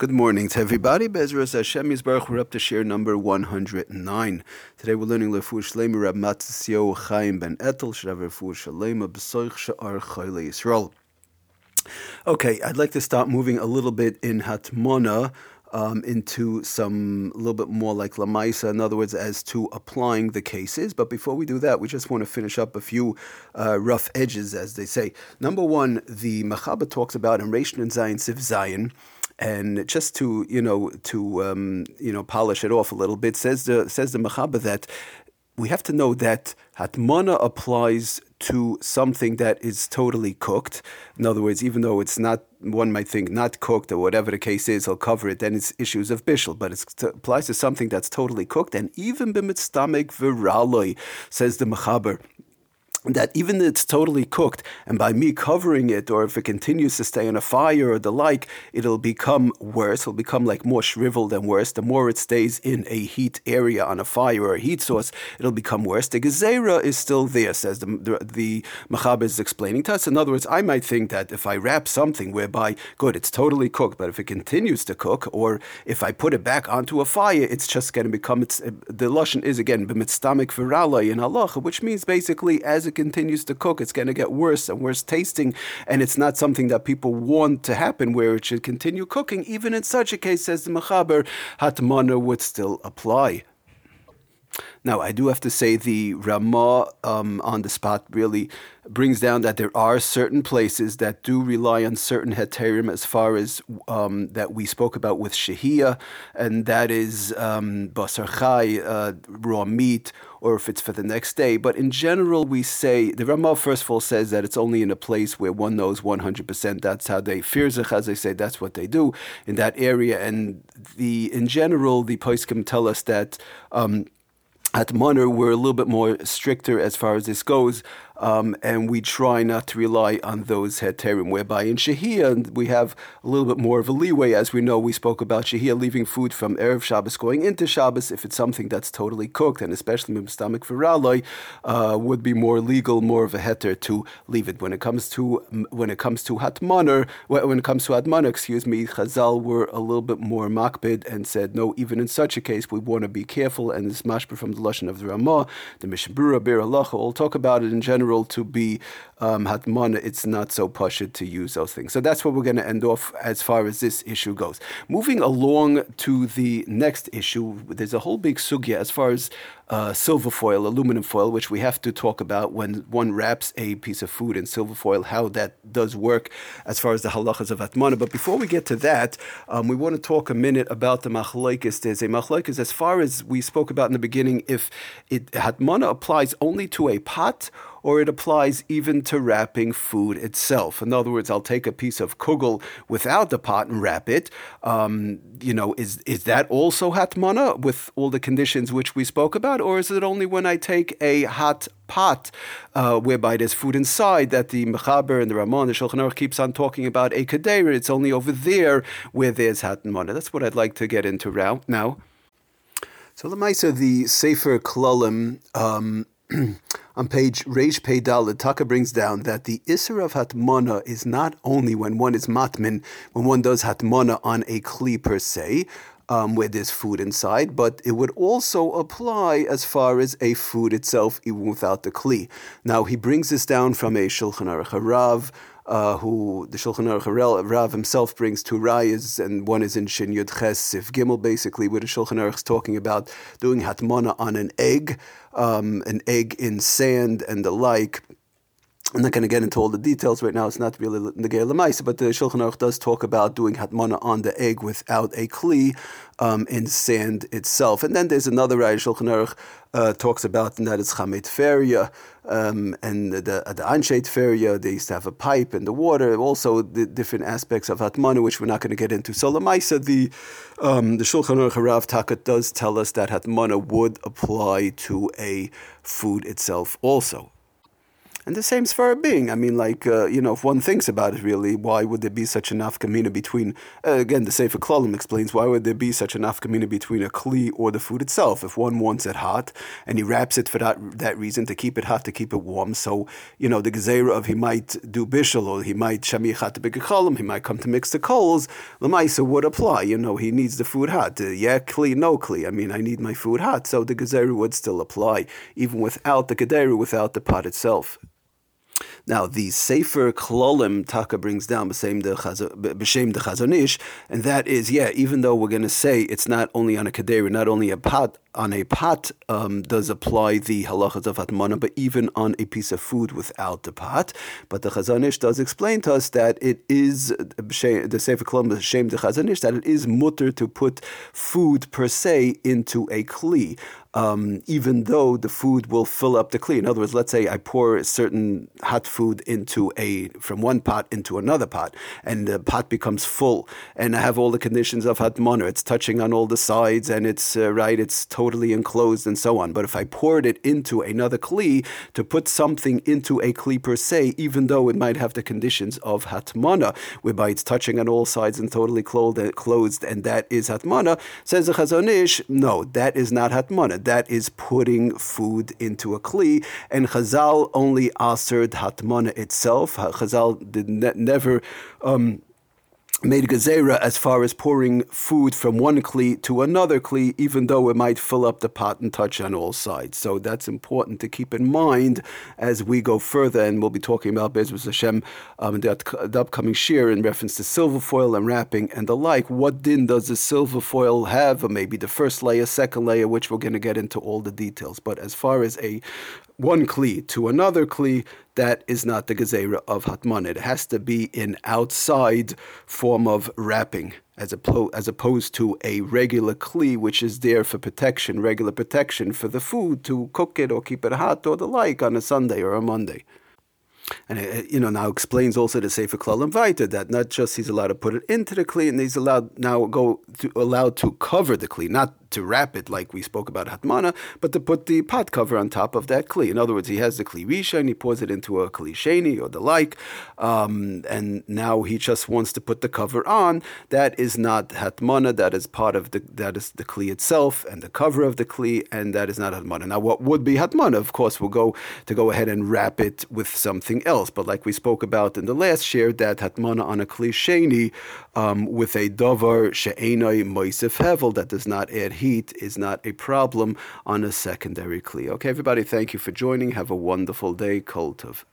Good morning to everybody. Bezras Hashem Yisbarach. We're up to share number 109. Today we're learning Lefu Shlema Rab Matzio Chaim Ben Etel Shrav Lefu Shalema B'Soich Sha'ar Chayle Yisrael. Okay, I'd like to start moving a little bit in Hatmona um, into some a little bit more like Lamaisa, in other words, as to applying the cases. But before we do that, we just want to finish up a few uh, rough edges, as they say. Number one, the Machaba talks about in Rishon and Zion Siv Zion and just to you know to um, you know polish it off a little bit, says the says the Mechaba that we have to know that Hatmana applies to something that is totally cooked. In other words, even though it's not, one might think not cooked or whatever the case is, I'll cover it, then it's issues of bishul. But it applies to something that's totally cooked. And even b'mitztamek viraloi, says the Mechaber, that even if it's totally cooked, and by me covering it, or if it continues to stay on a fire or the like, it'll become worse. It'll become like more shriveled and worse. The more it stays in a heat area on a fire or a heat source, it'll become worse. The gezerah is still there, says the the, the is explaining to us. In other words, I might think that if I wrap something whereby, good, it's totally cooked, but if it continues to cook, or if I put it back onto a fire, it's just going to become, it's, the lashon is again, b'mitztamik viralai in halacha, which means basically as it continues to cook, it's going to get worse and worse tasting, and it's not something that people want to happen where it should continue cooking. Even in such a case, says the Mechaber, Hatmana would still apply. Now, I do have to say the Ramah um, on the spot really brings down that there are certain places that do rely on certain heterim as far as um, that we spoke about with Shahia, and that is um, basar chai, uh, raw meat, or if it's for the next day. But in general, we say the Ramah first of all says that it's only in a place where one knows 100%. That's how they firzach, as they say, that's what they do in that area. And the in general, the poskim tell us that. Um, at Munner, we're a little bit more stricter as far as this goes um, and we try not to rely on those heterim. Whereby in Shahia we have a little bit more of a leeway, as we know we spoke about Shahia leaving food from erev Shabbos going into Shabbos if it's something that's totally cooked, and especially stomach viraloi, uh, would be more legal, more of a heter to leave it. When it comes to when it comes to hatmaner, when it comes to hatmaner, excuse me, Chazal were a little bit more makbid and said no, even in such a case we want to be careful, and this mashper from the lashon of the Ramah, the Mishabura, Biur Halacha, all talk about it in general general to be um, it's not so pashut to use those things. So that's what we're going to end off as far as this issue goes. Moving along to the next issue, there's a whole big sugya as far as uh, silver foil, aluminum foil, which we have to talk about when one wraps a piece of food in silver foil, how that does work as far as the halachas of atmana. But before we get to that, um, we want to talk a minute about the machlaikis. There's a machlaikis as far as we spoke about in the beginning, if it hatmana applies only to a pot or it applies even to wrapping food itself. In other words, I'll take a piece of kugel without the pot and wrap it. Um, you know, is is that also hatmana with all the conditions which we spoke about, or is it only when I take a hot pot uh, whereby there's food inside that the Mechaber and the Ramon, the Shulchan Aruch keeps on talking about a kadeir. It's only over there where there's hatmana. That's what I'd like to get into now. So the Lamaisa, the Sefer Klalim, um, on page Reish Pei Dalet, Taka brings down that the Isser of Hatmana is not only when one is Matmin, when one does Hatmana on a Kli per se, um, where there's food inside, but it would also apply as far as a food itself, even without the Kli. Now, he brings this down from a Shulchan Aruch Rav, uh, who the Shulchan Aruch Rav himself brings two rayas, and one is in Shin Yud Ches Sif Gimel, basically, where the Shulchan Aruch is talking about doing hatmana on an egg, um, an egg in sand and the like. I'm not going to get into all the details right now. It's not really the Lemaisa, but the Shulchan Aruch does talk about doing hatmana on the egg without a kli um, in sand itself. And then there's another Raya Shulchan Aruch uh, talks about, and that is chamet feria, um, and the the anshet feria. They used to have a pipe and the water. Also, the different aspects of hatmana, which we're not going to get into. So Lemaisa, the um, the Shulchan Aruch Rav Takat does tell us that hatmana would apply to a food itself also. And the same for a being. I mean, like, uh, you know, if one thinks about it really, why would there be such an nafkamina between, uh, again, the Sefer Klalim explains, why would there be such a nafkamina between a kli or the food itself? If one wants it hot and he wraps it for that that reason, to keep it hot, to keep it warm. So, you know, the gezerah of he might do bishul or he might shamichat begechalim, he might come to mix the coals, lemaisa would apply. You know, he needs the food hot. Uh, yeah, kli, no kli. I mean, I need my food hot. So the gezerah would still apply, even without the kedera, without the pot itself. Now, the Sefer Klolim Taka brings down B'Shem de Chazon Ish, and that is, yeah, even though we're going to say it's not only on a Kedera, not only a pot, on a pot um, does apply the halachas of Hatmana, but even on a piece of food without the pot. But the Chazon Ish does explain to us that it is, the Sefer Klolim B'Shem de Chazon Ish, that it is mutter to put food per se into a Kli um, even though the food will fill up the kli. In other words, let's say I pour certain hot food into a from one pot into another pot, and the pot becomes full, and I have all the conditions of hot hatmana. It's touching on all the sides, and it's uh, right. It's totally enclosed, and so on. But if I poured it into another kli to put something into a kli per se, even though it might have the conditions of hatmana, whereby it's touching on all sides and totally closed, and that is hatmana, says the Chazon Ish, no, that is not hatmana that is putting food into a kli, and Chazal only answered hatmana itself. Chazal did ne- never. Um, made gezerah as far as pouring food from one kli to another kli, even though it might fill up the pot and touch on all sides. So that's important to keep in mind as we go further, and we'll be talking about Bezos Hashem um, the, the, upcoming shir in reference to silver foil and wrapping and the like. What din does the silver foil have? Or maybe the first layer, second layer, which we're going to get into all the details. But as far as a one kli to another kli, that is not the gezerah of hatman. It has to be an outside form of wrapping, as, oppo- as opposed to a regular kli, which is there for protection, regular protection for the food to cook it or keep it hot or the like on a Sunday or a Monday. And it, you know now explains also the Sefer Klalim Vaita that not just he's allowed to put it into the kli, and he's allowed now go to, allowed to cover the kli, not to wrap it like we spoke about Hatmana, but to put the pot cover on top of that kli. In other words, he has the kli risha and he pours it into a kli sheni or the like, um, and now he just wants to put the cover on. That is not Hatmana. That is part of the that is the kli itself and the cover of the kli, and that is not Hatmana. Now, what would be Hatmana? Of course, we'll go to go ahead and wrap it with something else. But like we spoke about in the last share, that Hatmana on a kli sheni um, with a davar she'enai moisef hevel that does not add heat is not a problem on a secondary kli. Okay, everybody, thank you for joining. Have a wonderful day. Kol tov.